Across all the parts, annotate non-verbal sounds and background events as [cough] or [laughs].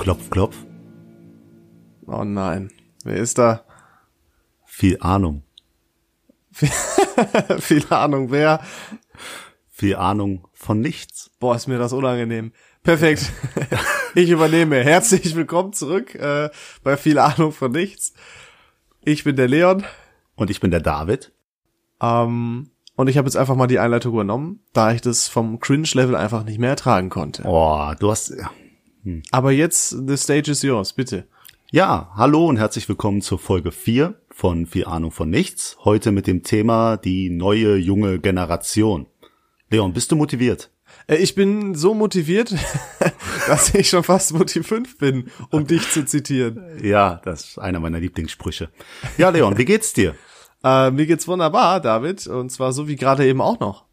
Klopf, klopf. Oh nein. Wer ist da? Viel Ahnung. [laughs] Viel Ahnung, wer? Viel Ahnung von nichts. Boah, ist mir das unangenehm. Perfekt. [laughs] Ich übernehme. Herzlich willkommen zurück äh, bei Viel Ahnung von nichts. Ich bin der Leon. Und ich bin der David. Ähm, und ich habe jetzt einfach mal die Einleitung übernommen, da ich das vom Cringe-Level einfach nicht mehr ertragen konnte. Oh, du hast. Ja. Aber jetzt, the stage is yours, bitte. ja, hallo und herzlich willkommen zur Folge 4 von Viel Ahnung von nichts. Heute mit dem Thema die neue junge Generation. Leon, bist du motiviert? Äh, Ich bin so motiviert, [laughs] dass ich schon fast Motiv 5 bin, um dich zu zitieren. [laughs] Ja, das ist einer meiner Lieblingssprüche. Ja, Leon, wie geht's dir? [laughs] Äh, mir geht's wunderbar, David, und zwar so wie gerade eben auch noch.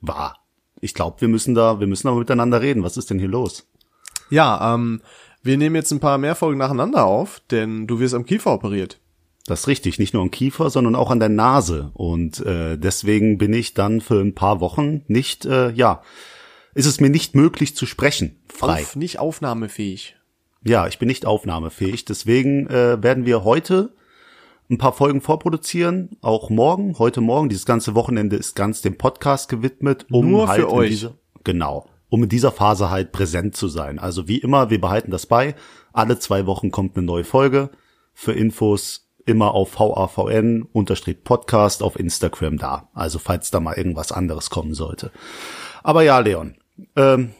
War. Ich glaube, wir müssen da, wir müssen da miteinander reden. Was ist denn hier los? Ja, ähm, wir nehmen jetzt ein paar mehr Folgen nacheinander auf, denn du wirst am Kiefer operiert. Das ist richtig, nicht nur am Kiefer, sondern auch an der Nase. Und äh, deswegen bin ich dann für ein paar Wochen nicht, äh, ja, ist es mir nicht möglich zu sprechen, frei. Auf, nicht aufnahmefähig. Ja, ich bin nicht aufnahmefähig. Deswegen äh, werden wir heute ein paar Folgen vorproduzieren, auch morgen, heute Morgen. Dieses ganze Wochenende ist ganz dem Podcast gewidmet, um Nur halt für in euch. Dieser, genau, um in dieser Phase halt präsent zu sein. Also wie immer, wir behalten das bei. Alle zwei Wochen kommt eine neue Folge. Für Infos immer auf VAVN-Podcast auf Instagram da. Also falls da mal irgendwas anderes kommen sollte. Aber ja, Leon, ähm,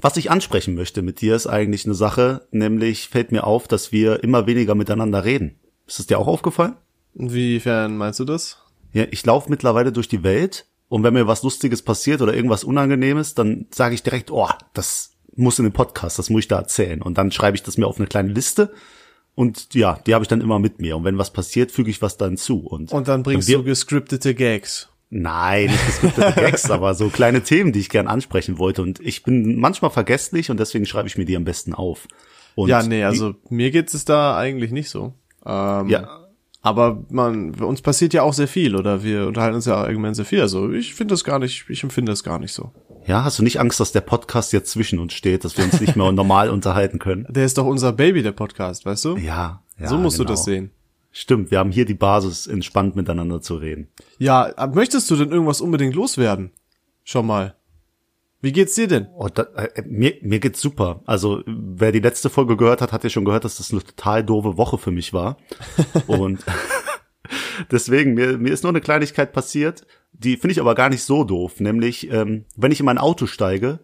was ich ansprechen möchte mit dir ist eigentlich eine Sache, nämlich fällt mir auf, dass wir immer weniger miteinander reden. Ist es dir auch aufgefallen? Inwiefern meinst du das? Ja, ich laufe mittlerweile durch die Welt und wenn mir was Lustiges passiert oder irgendwas Unangenehmes, dann sage ich direkt, oh, das muss in den Podcast, das muss ich da erzählen. Und dann schreibe ich das mir auf eine kleine Liste und ja, die habe ich dann immer mit mir. Und wenn was passiert, füge ich was dann zu. Und, Und dann bringst wir- du gescriptete Gags. Nein, nicht gescriptete [laughs] Gags, aber so kleine Themen, die ich gern ansprechen wollte. Und ich bin manchmal vergesslich und deswegen schreibe ich mir die am besten auf. Und ja, nee, also mir geht es da eigentlich nicht so. Ähm, Ja. Aber man, uns passiert ja auch sehr viel oder wir unterhalten uns ja allgemein sehr viel. Also ich finde das gar nicht, ich empfinde das gar nicht so. Ja, hast du nicht Angst, dass der Podcast jetzt zwischen uns steht, dass wir uns nicht mehr [laughs] normal unterhalten können? Der ist doch unser Baby, der Podcast, weißt du? Ja, ja so musst genau. du das sehen. Stimmt, wir haben hier die Basis, entspannt miteinander zu reden. Ja, möchtest du denn irgendwas unbedingt loswerden? Schon mal. Wie geht's dir denn? Oh, da, äh, mir, mir geht's super. Also, wer die letzte Folge gehört hat, hat ja schon gehört, dass das eine total doofe Woche für mich war. [laughs] Und [laughs] deswegen, mir, mir ist nur eine Kleinigkeit passiert, die finde ich aber gar nicht so doof. Nämlich, ähm, wenn ich in mein Auto steige,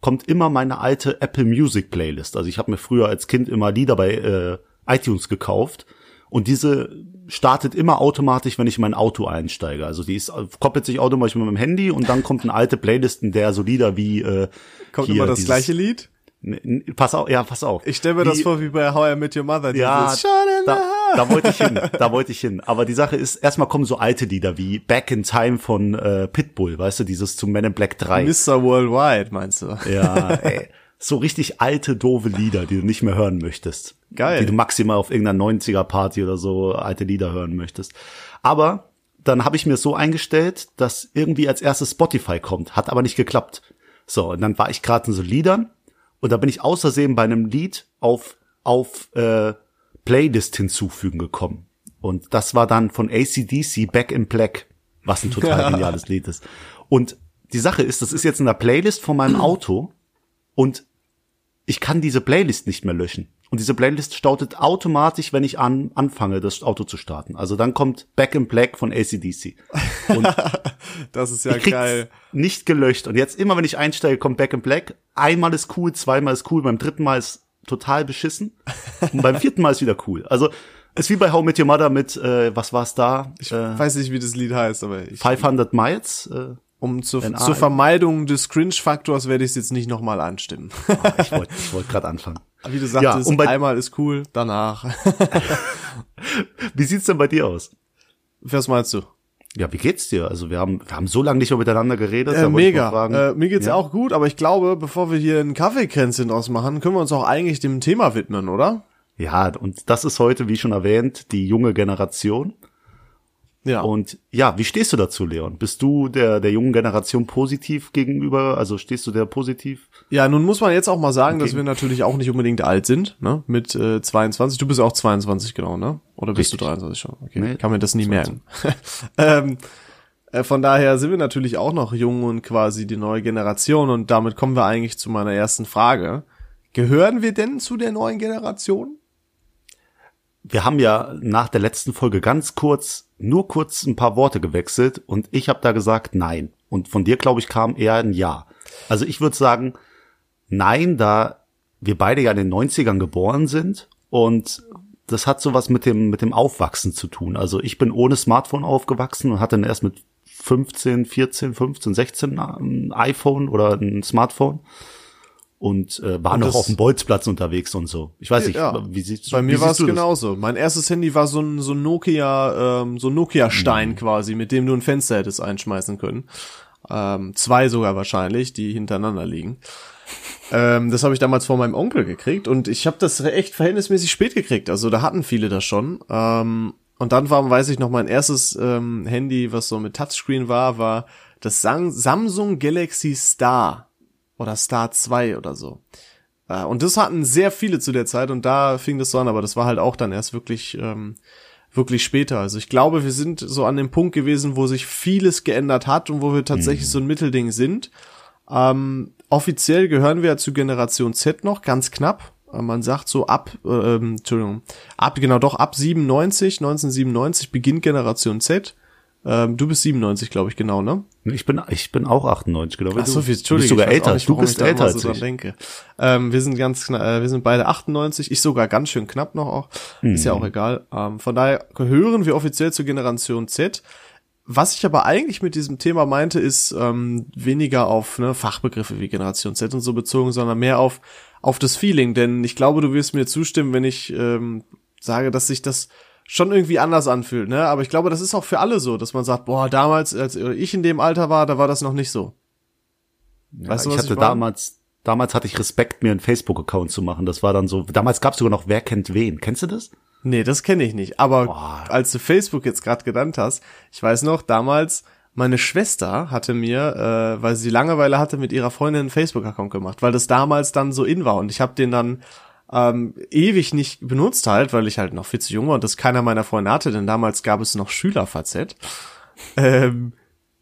kommt immer meine alte Apple Music Playlist. Also ich habe mir früher als Kind immer Lieder bei äh, iTunes gekauft und diese startet immer automatisch, wenn ich in mein Auto einsteige. Also die ist koppelt sich automatisch mit meinem Handy und dann kommt eine alte Playlist, in der so Lieder wie äh, Kommt hier immer das dieses- gleiche Lied? Pass auf, ja, pass auf. Ich stelle mir das Die- vor wie bei How I Met Your Mother. Ja, dieses da, da wollte ich hin, da wollte ich hin. Aber die Sache ist, erstmal kommen so alte Lieder wie Back in Time von äh, Pitbull, weißt du, dieses zu Men in Black 3. Mr. Worldwide, meinst du? Ja, ey. So richtig alte, doofe Lieder, die du nicht mehr hören möchtest. Geil. Die du maximal auf irgendeiner 90er-Party oder so alte Lieder hören möchtest. Aber dann habe ich mir so eingestellt, dass irgendwie als erstes Spotify kommt. Hat aber nicht geklappt. So, und dann war ich gerade in so Liedern und da bin ich außersehen bei einem Lied auf, auf äh, Playlist hinzufügen gekommen. Und das war dann von ACDC Back in Black, was ein total [laughs] geniales Lied ist. Und die Sache ist, das ist jetzt in der Playlist von meinem [clears throat] Auto und ich kann diese Playlist nicht mehr löschen. Und diese Playlist startet automatisch, wenn ich an, anfange, das Auto zu starten. Also dann kommt Back in Black von ACDC. Und [laughs] Das ist ja geil. nicht gelöscht. Und jetzt immer, wenn ich einsteige, kommt Back in Black. Einmal ist cool, zweimal ist cool, beim dritten Mal ist total beschissen. Und beim vierten Mal ist wieder cool. Also ist wie bei How Met Your Mother mit, äh, was war's da? Ich äh, weiß nicht, wie das Lied heißt, aber ich, 500 Miles? Äh, um zur, Wenn zur Vermeidung des Cringe-Faktors werde ich es jetzt nicht nochmal anstimmen. ich wollte ich wollt gerade anfangen. Wie du sagtest, und bei- einmal ist cool, danach. [laughs] Wie sieht's denn bei dir aus? Was meinst du? Ja, wie geht's dir? Also wir haben, wir haben so lange nicht mehr miteinander geredet. Äh, mega. fragen. Äh, mir geht's Ja. auch gut, aber ich glaube, bevor wir hier einen Kaffeekränzchen draus machen, können wir uns auch eigentlich dem Thema widmen, oder? Ja, und das ist heute, wie schon erwähnt, die junge Generation. Ja. Und ja, wie stehst du dazu, Leon? Bist du der, der jungen Generation positiv gegenüber? Also stehst du der positiv? Ja, nun muss man jetzt auch mal sagen, Okay. dass wir natürlich auch nicht unbedingt alt sind, ne? Mit äh, 22. Du bist auch 22 genau, ne? Oder bist Richtig. du 23 schon? Okay, Nee, kann mir das nie merken. [laughs] ähm, äh, von daher sind wir natürlich auch noch jung und quasi die neue Generation und damit kommen wir eigentlich zu meiner ersten Frage. Gehören wir denn zu der neuen Generation? Wir haben ja nach der letzten Folge ganz kurz, nur kurz ein paar Worte gewechselt und ich habe da gesagt nein. Und von dir, glaube ich, kam eher ein Ja. Also ich würde sagen, nein, da wir beide ja in den 90ern geboren sind und das hat sowas mit dem, mit dem Aufwachsen zu tun. Also ich bin ohne Smartphone aufgewachsen und hatte dann erst mit 15, 14, 15, 16 ein iPhone oder ein Smartphone und äh, war Und noch auf dem Bolzplatz unterwegs und so. Ich weiß nicht, Ja. wie siehst Bei wie mir war es du genauso. Mein erstes Handy war so ein, so Nokia, ähm, so ein Nokia-Stein Mhm. quasi, mit dem du ein Fenster hättest einschmeißen können. Ähm, zwei sogar wahrscheinlich, die hintereinander liegen. Ähm, das habe ich damals von meinem Onkel gekriegt und ich habe das echt verhältnismäßig spät gekriegt. Also da hatten viele das schon. Ähm, und dann war, weiß ich noch, mein erstes ähm, Handy, was so mit Touchscreen war, war das Samsung Galaxy Star oder Star 2 oder so. Äh, Und das hatten sehr viele zu der Zeit und da fing das so an, aber das war halt auch dann erst wirklich, ähm, wirklich später. Also ich glaube, wir sind so an dem Punkt gewesen, wo sich vieles geändert hat und wo wir tatsächlich so ein Mittelding sind. Ähm, offiziell gehören wir ja zu Generation Z noch, ganz knapp. Äh, Man sagt so ab, äh, ähm, Entschuldigung, ab, genau doch, ab 97, 1997 beginnt Generation Z. Ähm, du bist 97, glaube ich, genau, ne? Ich bin, ich bin auch 98, genau. wie Ach so du. viel, Du Entschuldigung. bist sogar ich älter. nicht, du bist ich älter als so ich. denke. Ähm, wir sind ganz, äh, wir sind beide 98, ich sogar ganz schön knapp noch auch. Ist ja Mhm. auch egal. Ähm, von daher gehören wir offiziell zur Generation Z. Was ich aber eigentlich mit diesem Thema meinte, ist ähm, weniger auf ne, Fachbegriffe wie Generation Z und so bezogen, sondern mehr auf auf das Feeling. Denn ich glaube, du wirst mir zustimmen, wenn ich ähm, sage, dass sich das schon irgendwie anders anfühlt. Ne? Aber ich glaube, das ist auch für alle so, dass man sagt, boah, damals, als ich in dem Alter war, da war das noch nicht so. Weißt du, ich was hatte ich damals, damals hatte ich Respekt, mir einen Facebook-Account zu machen. Das war dann so, damals gab es sogar noch Wer kennt wen. Kennst du das? Nee, das kenne ich nicht. Aber Boah. als du Facebook jetzt gerade genannt hast, ich weiß noch, damals meine Schwester hatte mir, äh, weil sie Langeweile hatte, mit ihrer Freundin einen Facebook-Account gemacht, weil das damals dann so in war und ich habe den dann ähm, ewig nicht benutzt halt, weil ich halt noch viel zu jung war und das keiner meiner Freunde hatte, denn damals gab es noch SchülerVZ. Ähm,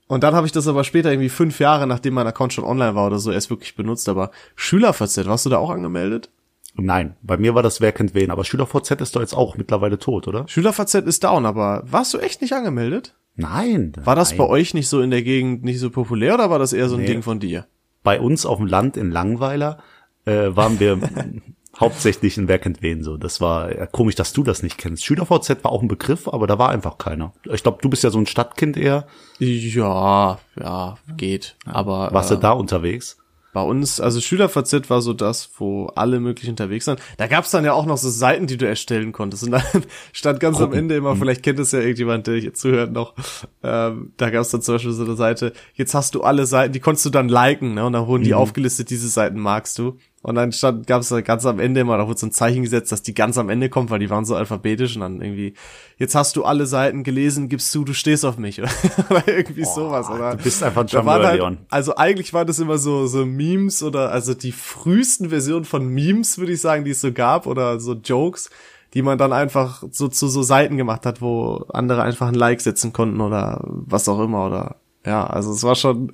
und dann habe ich das aber später irgendwie fünf Jahre, nachdem mein Account schon online war oder so, erst wirklich benutzt. Aber SchülerVZ, warst du da auch angemeldet? Nein, bei mir war das Wer kennt wen. Aber SchülerVZ ist doch jetzt auch mittlerweile tot, oder? SchülerVZ ist down, aber warst du echt nicht angemeldet? Nein. War das nein. bei euch nicht so in der Gegend nicht so populär oder war das eher so ein Nee. Ding von dir? Bei uns auf dem Land in Langweiler äh, waren wir [laughs] hauptsächlich in Wer kennt wen so. Das war ja, komisch, dass du das nicht kennst. SchülerVZ war auch ein Begriff, aber da war einfach keiner. Ich glaube, du bist ja so ein Stadtkind eher. Ja, ja, geht. Aber Warst äh, du da unterwegs? bei uns, also SchülerVZ war so das, wo alle möglich unterwegs waren. Da gab's dann ja auch noch so Seiten, die du erstellen konntest. Und dann [laughs] stand ganz am Gruppen. Ende immer, vielleicht kennt es ja irgendjemand, der hier zuhört noch, ähm, da gab's dann zum Beispiel so eine Seite, jetzt hast du alle Seiten, die konntest du dann liken, ne? Und dann wurden die aufgelistet, diese Seiten magst du. Und dann stand, gab's da ganz am Ende immer, da wurde so ein Zeichen gesetzt, dass die ganz am Ende kommt, weil die waren so alphabetisch und dann irgendwie, jetzt hast du alle Seiten gelesen, gibst du, du stehst auf mich. [laughs] oder irgendwie sowas, oder? Du bist einfach Charmeur, halt, Leon. also eigentlich waren das immer so, so Memes oder also die frühesten Versionen von Memes, würde ich sagen, die es so gab oder so Jokes, die man dann einfach so zu so Seiten gemacht hat, wo andere einfach ein Like setzen konnten oder was auch immer oder ja, also es war schon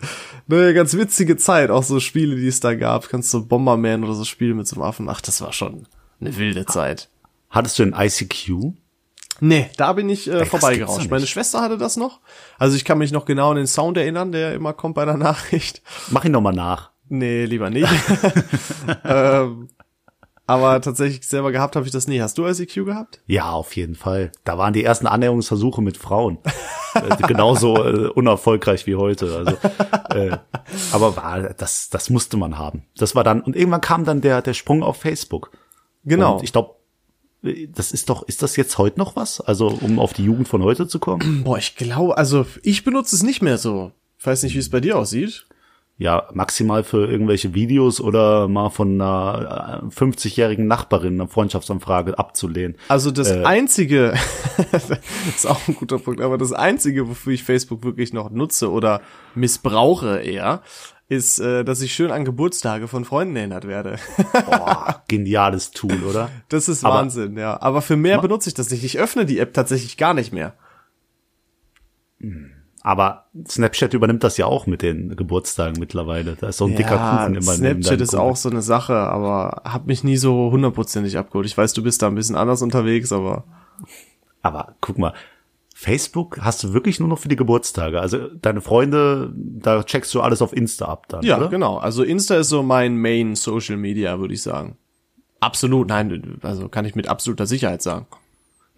eine ganz witzige Zeit, auch so Spiele, die es da gab, kannst du Bomberman oder so Spiele mit so einem Affen, ach, das war schon eine wilde Zeit. Hattest du ein ICQ? Nee, da bin ich äh, das vorbeigerauscht. Meine. Schwester hatte das noch. Also ich kann mich noch genau an den Sound erinnern, der immer kommt bei der [laughs] Nachricht. Mach ihn noch mal nach. Nee, lieber nicht. [laughs] [laughs] ähm, aber tatsächlich selber gehabt habe ich das nie. Hast du ICQ gehabt? Ja, auf jeden Fall. Da waren die ersten Annäherungsversuche mit Frauen. Äh, Genauso äh, unerfolgreich wie heute. Also, äh, aber war, das, das musste man haben. Das war dann, und irgendwann kam dann der, der Sprung auf Facebook. Genau. Und ich glaube, das ist doch, ist das jetzt heute noch was? Also, um auf die Jugend von heute zu kommen? Boah, ich glaube, also ich benutze es nicht mehr so. Ich weiß nicht, wie es bei dir aussieht. Ja maximal für irgendwelche Videos oder mal von einer 50-jährigen Nachbarin eine Freundschaftsanfrage abzulehnen. Also das äh, einzige, das [laughs] ist auch ein guter Punkt, aber das einzige, wofür ich Facebook wirklich noch nutze oder missbrauche eher, ist, äh, dass ich schön an Geburtstage von Freunden erinnert werde. [laughs] Boah, geniales Tool, oder? Das ist aber, Wahnsinn, ja. Aber für mehr benutze ich das nicht. Ich öffne die App tatsächlich gar nicht mehr. Aber Snapchat übernimmt das ja auch mit den Geburtstagen mittlerweile. Da ist so ein ja, dicker Kuchen immer Snapchat ist auch so eine Sache, aber hab mich nie so hundertprozentig abgeholt. Ich weiß, du bist da ein bisschen anders unterwegs, aber. Aber guck mal, Facebook hast du wirklich nur noch für die Geburtstage. Also deine Freunde, da checkst du alles auf Insta ab dann. Ja, oder? genau. Also Insta ist so mein Main Social Media, würde ich sagen. Absolut, nein, also kann ich mit absoluter Sicherheit sagen.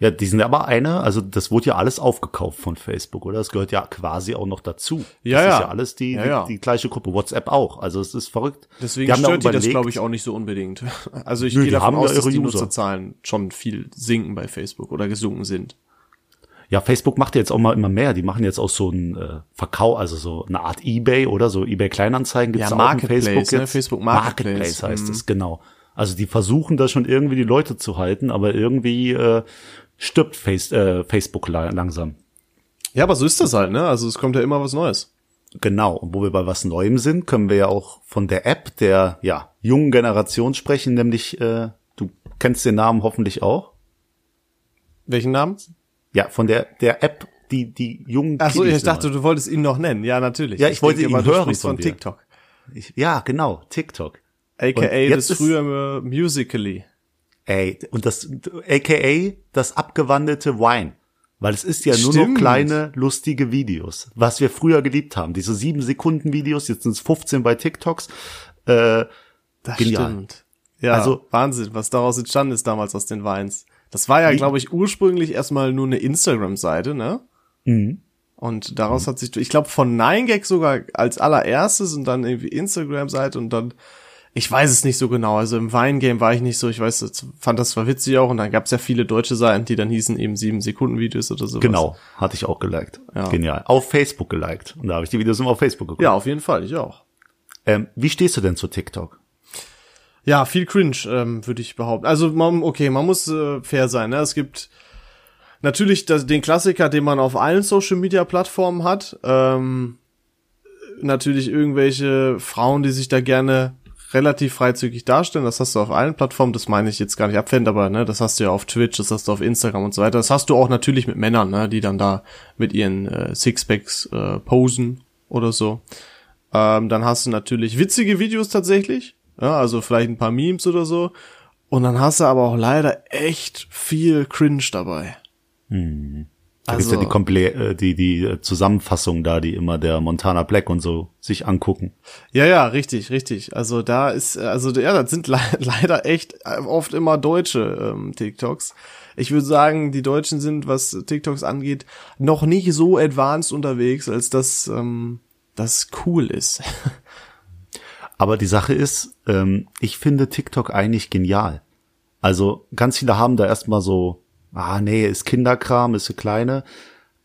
Ja, die sind aber eine, also das wurde ja alles aufgekauft von Facebook, oder? Das gehört ja quasi auch noch dazu. Ja, das ja. ist ja alles die, ja, ja. Die, die gleiche Gruppe. WhatsApp auch. Also es ist verrückt. Deswegen stört die das, glaube ich, auch nicht so unbedingt. [laughs] Also ich Nö, gehe die davon haben aus, dass ihre die User. Nutzerzahlen schon viel sinken bei Facebook oder gesunken sind. Ja, Facebook macht ja jetzt auch mal immer mehr. Die machen jetzt auch so einen äh, Verkauf, also so eine Art eBay oder so eBay Kleinanzeigen gibt's Ja, auch in Marketplace, Facebook ne? jetzt. Facebook Marketplace, heißt mhm. es genau. Also die versuchen da schon irgendwie die Leute zu halten, aber irgendwie äh, stirbt Face, äh, Facebook la langsam. Ja, aber so ist das halt, ne? Also es kommt ja immer was Neues. Genau. Und wo wir bei was Neuem sind, können wir ja auch von der App der ja jungen Generation sprechen, nämlich äh, du kennst den Namen hoffentlich auch. Welchen Namen? Ja, von der der App, die die jungen. Ach so, Kiddies ich dachte, du wolltest ihn noch nennen. Ja, natürlich. Ja, ich wollte denke ihn mal, du hören von von. TikTok. Ich, ja, genau, TikTok. AKA das frühere Musically. Ey, und das, aka das abgewandelte Wine. Weil es ist ja nur Stimmt. noch kleine, lustige Videos. Was wir früher geliebt haben. Diese sieben Sekunden Videos, jetzt sind es 15 bei TikToks. Äh, Das Genial. stimmt. Ja, Also- Wahnsinn, was daraus entstanden ist damals aus den Vines. Das war ja, glaube ich, ursprünglich erstmal nur eine Instagram-Seite, ne? mhm. Und daraus hat sich, ich glaube, von 9gag sogar als allererstes und dann irgendwie Instagram-Seite und dann, ich weiß es nicht so genau, also im Vine-Game war ich nicht so, ich weiß, das- fand das zwar witzig auch und dann gab es ja viele deutsche Seiten, die dann hießen eben 7-Sekunden-Videos oder sowas. Genau, hatte ich auch geliked. Ja. Genial. Auf Facebook geliked. Und da habe ich die Videos immer auf Facebook geguckt. Ja, auf jeden Fall, ich auch. Ähm, wie stehst du denn zu TikTok? Ja, viel cringe, ähm, würde ich behaupten. Also, man, okay, man muss äh, fair sein. Ne? Es gibt natürlich das, den Klassiker, den man auf allen Social-Media-Plattformen hat. Ähm, natürlich irgendwelche Frauen, die sich da gerne relativ freizügig darstellen. Das hast du auf allen Plattformen. Das meine ich jetzt gar nicht abfällt, aber ne, das hast du ja auf Twitch, das hast du auf Instagram und so weiter. Das hast du auch natürlich mit Männern, ne, die dann da mit ihren äh, Sixpacks äh, posen oder so. Ähm, dann hast du natürlich witzige Videos tatsächlich. Ja, also vielleicht ein paar Memes oder so. Und dann hast du aber auch leider echt viel Cringe dabei. Da gibt's ja die, Komple äh, die, die äh, Zusammenfassung da, die immer der Montana Black und so sich angucken. Ja, ja, richtig, richtig. Also da ist, also ja, das sind le [laughs] leider echt oft immer deutsche ähm, TikToks. Ich würde sagen, die Deutschen sind, was TikToks angeht, noch nicht so advanced unterwegs, als dass ähm, das cool ist. [laughs] Aber die Sache ist, ähm, ich finde TikTok eigentlich genial. Also ganz viele haben da erstmal so, ah nee, ist Kinderkram, ist für Kleine.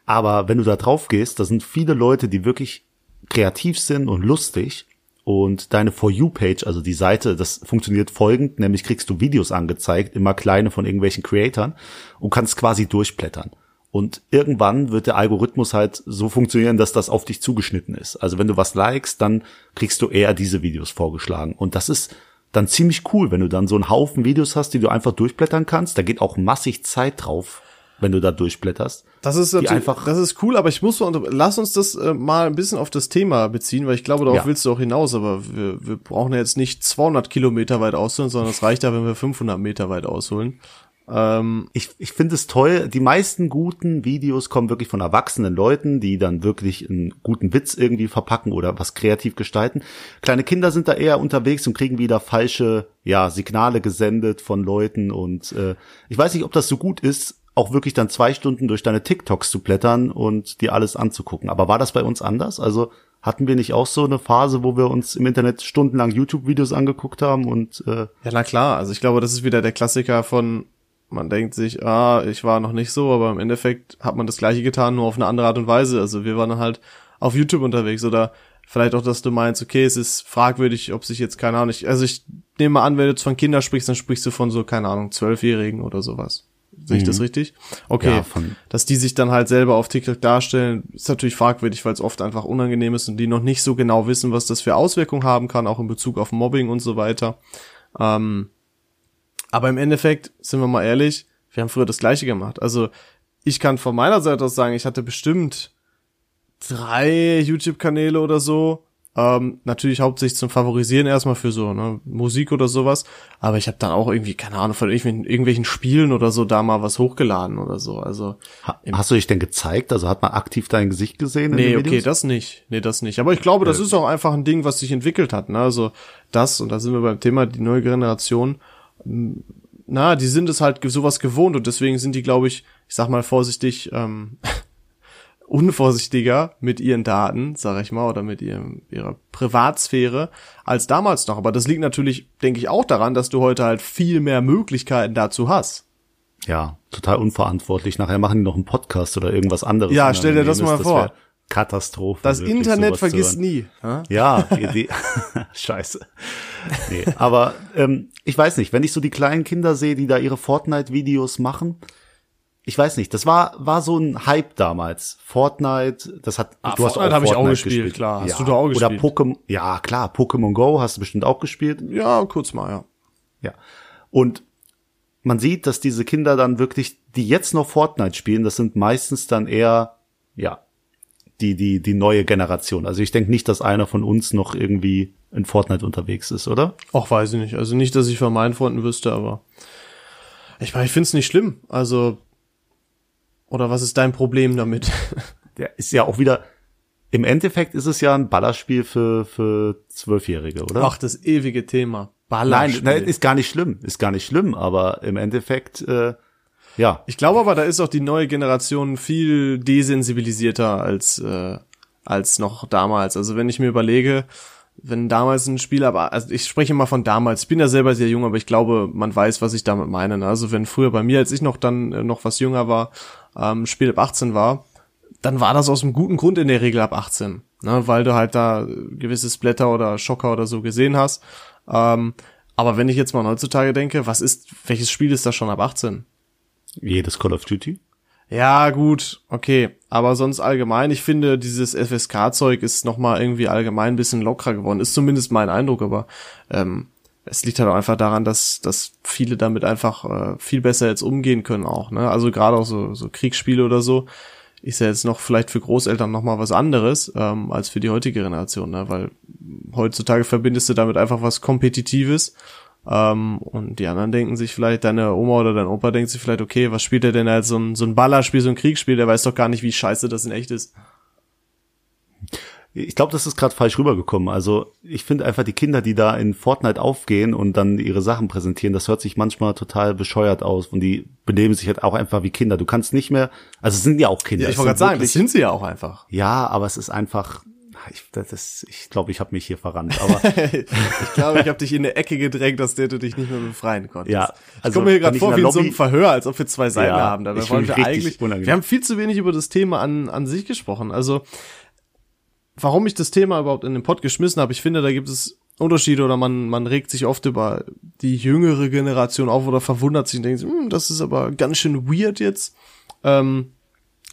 Aber wenn du da drauf gehst, da sind viele Leute, die wirklich kreativ sind und lustig. Und deine For You-Page, also die Seite, das funktioniert folgend, nämlich kriegst du Videos angezeigt, immer kleine von irgendwelchen Creatoren und kannst quasi durchblättern. Und irgendwann wird der Algorithmus halt so funktionieren, dass das auf dich zugeschnitten ist. Also wenn du was likest, dann kriegst du eher diese Videos vorgeschlagen. Und das ist dann ziemlich cool, wenn du dann so einen Haufen Videos hast, die du einfach durchblättern kannst. Da geht auch massig Zeit drauf, wenn du da durchblätterst. Das ist einfach- das ist cool, aber ich muss lass uns das äh, mal ein bisschen auf das Thema beziehen, weil ich glaube, darauf Ja. willst du auch hinaus, aber wir, wir brauchen ja jetzt nicht 200 Kilometer weit ausholen, sondern es reicht ja, wenn wir 500 Meter weit ausholen. Ähm, Ich, ich finde es toll. Die meisten guten Videos kommen wirklich von erwachsenen Leuten, die dann wirklich einen guten Witz irgendwie verpacken oder was kreativ gestalten. Kleine Kinder sind da eher unterwegs und kriegen wieder falsche ja, Signale gesendet von Leuten. Und äh, ich weiß nicht, ob das so gut ist, auch wirklich dann zwei Stunden durch deine TikToks zu blättern und dir alles anzugucken. Aber war das bei uns anders? Also hatten wir nicht auch so eine Phase, wo wir uns im Internet stundenlang YouTube-Videos angeguckt haben und äh, ja, na klar, also ich glaube, das ist wieder der Klassiker von, man denkt sich, ah, ich war noch nicht so, aber im Endeffekt hat man das gleiche getan, nur auf eine andere Art und Weise. Also wir waren dann halt auf YouTube unterwegs oder Vielleicht auch, dass du meinst, okay, es ist fragwürdig, ob sich jetzt, keine Ahnung, ich, also ich nehme mal an, wenn du jetzt von Kindern sprichst, dann sprichst du von so, keine Ahnung, Zwölfjährigen oder sowas. Sehe ich das richtig? Okay. Ja, dass die sich dann halt selber auf TikTok darstellen, ist natürlich fragwürdig, weil es oft einfach unangenehm ist und die noch nicht so genau wissen, was das für Auswirkungen haben kann, auch in Bezug auf Mobbing und so weiter. Ähm, aber im Endeffekt, sind wir mal ehrlich, wir haben früher das Gleiche gemacht. Also ich kann von meiner Seite aus sagen, ich hatte bestimmt drei YouTube-Kanäle oder so. Ähm, natürlich hauptsächlich zum Favorisieren erstmal für so ne, Musik oder sowas. Aber ich habe dann auch irgendwie, keine Ahnung, von irgendwelchen, irgendwelchen Spielen oder so da mal was hochgeladen oder so. Also Ha hast du dich denn gezeigt? Also hat man aktiv dein Gesicht gesehen? Nee, okay, das nicht. Nee, das nicht. Aber ich glaube, das ist auch einfach ein Ding, was sich entwickelt hat. Ne? Also das, und da sind wir beim Thema, die neue Generation, na, die sind es halt sowas gewohnt und deswegen sind die, glaube ich, ich sag mal vorsichtig, ähm, [laughs] unvorsichtiger mit ihren Daten, sag ich mal, oder mit ihrem, ihrer Privatsphäre als damals noch. Aber das liegt natürlich, denke ich, auch daran, dass du heute halt viel mehr Möglichkeiten dazu hast. Ja, total unverantwortlich. Nachher machen die noch einen Podcast oder irgendwas anderes. Ja, stell dir das mal vor. Katastrophe. Das wirklich, Internet vergisst nie. hä? Ja, die, die [laughs] scheiße. Nee, aber ähm, ich weiß nicht, wenn ich so die kleinen Kinder sehe, die da ihre Fortnite-Videos machen, ich weiß nicht, das war war so ein Hype damals. Fortnite, das hat Ah, Fortnite hab ich auch gespielt, klar. Hast ja. du da auch Oder gespielt? Pokémon, ja klar, Pokémon Go hast du bestimmt auch gespielt. Ja, kurz mal, ja. Ja. Und man sieht, dass diese Kinder dann wirklich, die jetzt noch Fortnite spielen, das sind meistens dann eher, ja, die, die, die neue Generation. Also ich denke nicht, dass einer von uns noch irgendwie in Fortnite unterwegs ist, oder? Ach, weiß ich nicht. Also nicht, dass ich von meinen Freunden wüsste, aber ich meine, ich find's nicht schlimm. Also oder was ist dein Problem damit? [laughs] Der ist ja auch wieder, im Endeffekt ist es ja ein Ballerspiel für, für Zwölfjährige, oder? Ach, das ewige Thema. nein, Ballerspiel. nein, ist gar nicht schlimm, ist gar nicht schlimm, aber im Endeffekt, äh, ja, ich glaube aber, da ist auch die neue Generation viel desensibilisierter als äh, als noch damals. Also wenn ich mir überlege, wenn damals ein Spiel, aber also ich spreche immer von damals. Ich bin ja selber sehr jung, aber ich glaube, man weiß, was ich damit meine. ne? Also wenn früher bei mir, als ich noch dann äh, noch was jünger war, ähm, Spiel ab 18 war, dann war das aus einem guten Grund in der Regel ab 18, ne? weil du halt da äh, gewisse Splatter oder Schocker oder so gesehen hast. Ähm, aber wenn ich jetzt mal heutzutage denke, was ist, welches Spiel ist da schon ab 18? Jedes Call of Duty. Ja, gut, okay. Aber sonst allgemein, ich finde, dieses FSK-Zeug ist nochmal irgendwie allgemein ein bisschen lockerer geworden. Ist zumindest mein Eindruck, aber ähm, es liegt halt auch einfach daran, dass, dass viele damit einfach äh, viel besser jetzt umgehen können auch. Ne? Also gerade auch so, so Kriegsspiele oder so ist ja jetzt noch vielleicht für Großeltern nochmal was anderes ähm, als für die heutige Generation, ne? weil heutzutage verbindest du damit einfach was Kompetitives ähm, und die anderen denken sich vielleicht, deine Oma oder dein Opa denkt sich vielleicht, okay, was spielt er denn als so ein, so ein Ballerspiel, so ein Kriegsspiel, der weiß doch gar nicht, wie scheiße das in echt ist. Ich glaube, das ist gerade falsch rübergekommen. Also ich finde einfach die Kinder, die da in Fortnite aufgehen und dann ihre Sachen präsentieren, das hört sich manchmal total bescheuert aus und die benehmen sich halt auch einfach wie Kinder. Du kannst nicht mehr, also es sind ja auch Kinder. Ja, ich wollte gerade sagen, das sind sie ja auch einfach. Ja, aber es ist einfach, ich das ist, ich glaube, ich habe mich hier verrannt. Aber [laughs] ich glaube, ich habe dich in eine Ecke gedrängt, aus der du dich nicht mehr befreien konntest. Ja, ich also, komme mir gerade ich vor wie in so einem Verhör, als ob wir zwei Seiten Ja, haben. Dabei ich wollen wir eigentlich, unangenehm. wir haben viel zu wenig über das Thema an, an sich gesprochen. Also, warum ich das Thema überhaupt in den Pod geschmissen habe, ich finde, da gibt es Unterschiede oder man, man regt sich oft über die jüngere Generation auf oder verwundert sich und denkt, hm, das ist aber ganz schön weird jetzt. Ähm,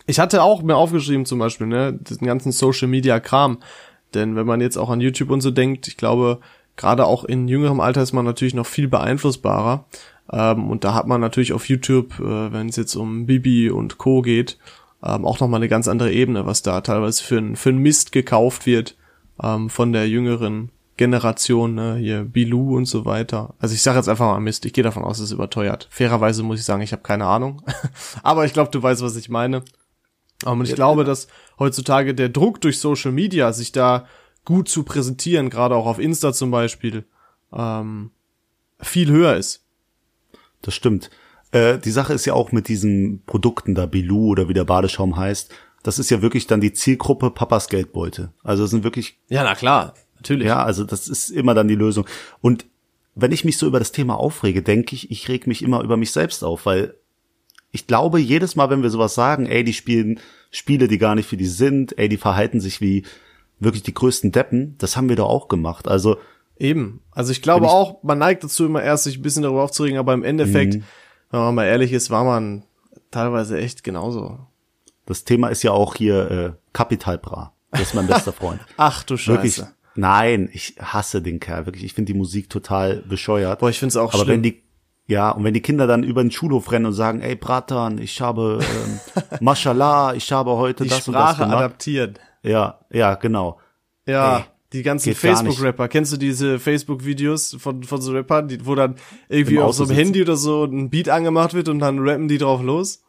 ich hatte auch mir aufgeschrieben zum Beispiel, ne, diesen ganzen Social Media Kram. Denn wenn man jetzt auch an YouTube und so denkt, ich glaube, gerade auch in jüngerem Alter ist man natürlich noch viel beeinflussbarer. Ähm, und da hat man natürlich auf YouTube, äh, wenn es jetzt um Bibi und Co. geht, ähm, auch nochmal eine ganz andere Ebene, was da teilweise für ein, für ein Mist gekauft wird ähm, von der jüngeren Generation, ne, hier Bilou und so weiter. Also ich sage jetzt einfach mal Mist, ich gehe davon aus, es ist überteuert. Fairerweise muss ich sagen, ich habe keine Ahnung. [laughs] Aber ich glaube, du weißt, was ich meine. Und ich glaube, dass heutzutage der Druck durch Social Media, sich da gut zu präsentieren, gerade auch auf Insta zum Beispiel, ähm, viel höher ist. Das stimmt. Äh, die Sache ist ja auch mit diesen Produkten da, Bilou oder wie der Badeschaum heißt, das ist ja wirklich dann die Zielgruppe Papas Geldbeute. Also es sind wirklich, Ja, na klar, natürlich. ja, also das ist immer dann die Lösung. Und wenn ich mich so über das Thema aufrege, denke ich, ich reg mich immer über mich selbst auf, weil ich glaube, jedes Mal, wenn wir sowas sagen, ey, die spielen Spiele, die gar nicht für die sind, ey, die verhalten sich wie, wirklich die größten Deppen, das haben wir doch auch gemacht. Also Eben. Also ich glaube ich- auch, man neigt dazu immer erst sich ein bisschen darüber aufzuregen, aber im Endeffekt, Mhm. wenn man mal ehrlich ist, war man teilweise echt genauso. das Thema ist ja auch hier äh, Kapital Bra. Das ist mein bester [laughs] Freund. Ach du Wirklich. Scheiße. Nein, ich hasse den Kerl. Wirklich, ich finde die Musik total bescheuert. Boah, ich find's auch Aber schlimm. wenn die, ja, und wenn die Kinder dann über den Schulhof rennen und sagen, ey Bratan, ich habe, ähm, [laughs] Mashallah, ich habe heute die das und das Sprache gemacht. adaptiert. Ja, ja, genau. Ja, Ey, die ganzen. Facebook-Rapper. Kennst du diese Facebook-Videos von, von so Rappern, die, wo dann irgendwie auf so einem. Handy oder so ein Beat angemacht wird und dann rappen die drauf los?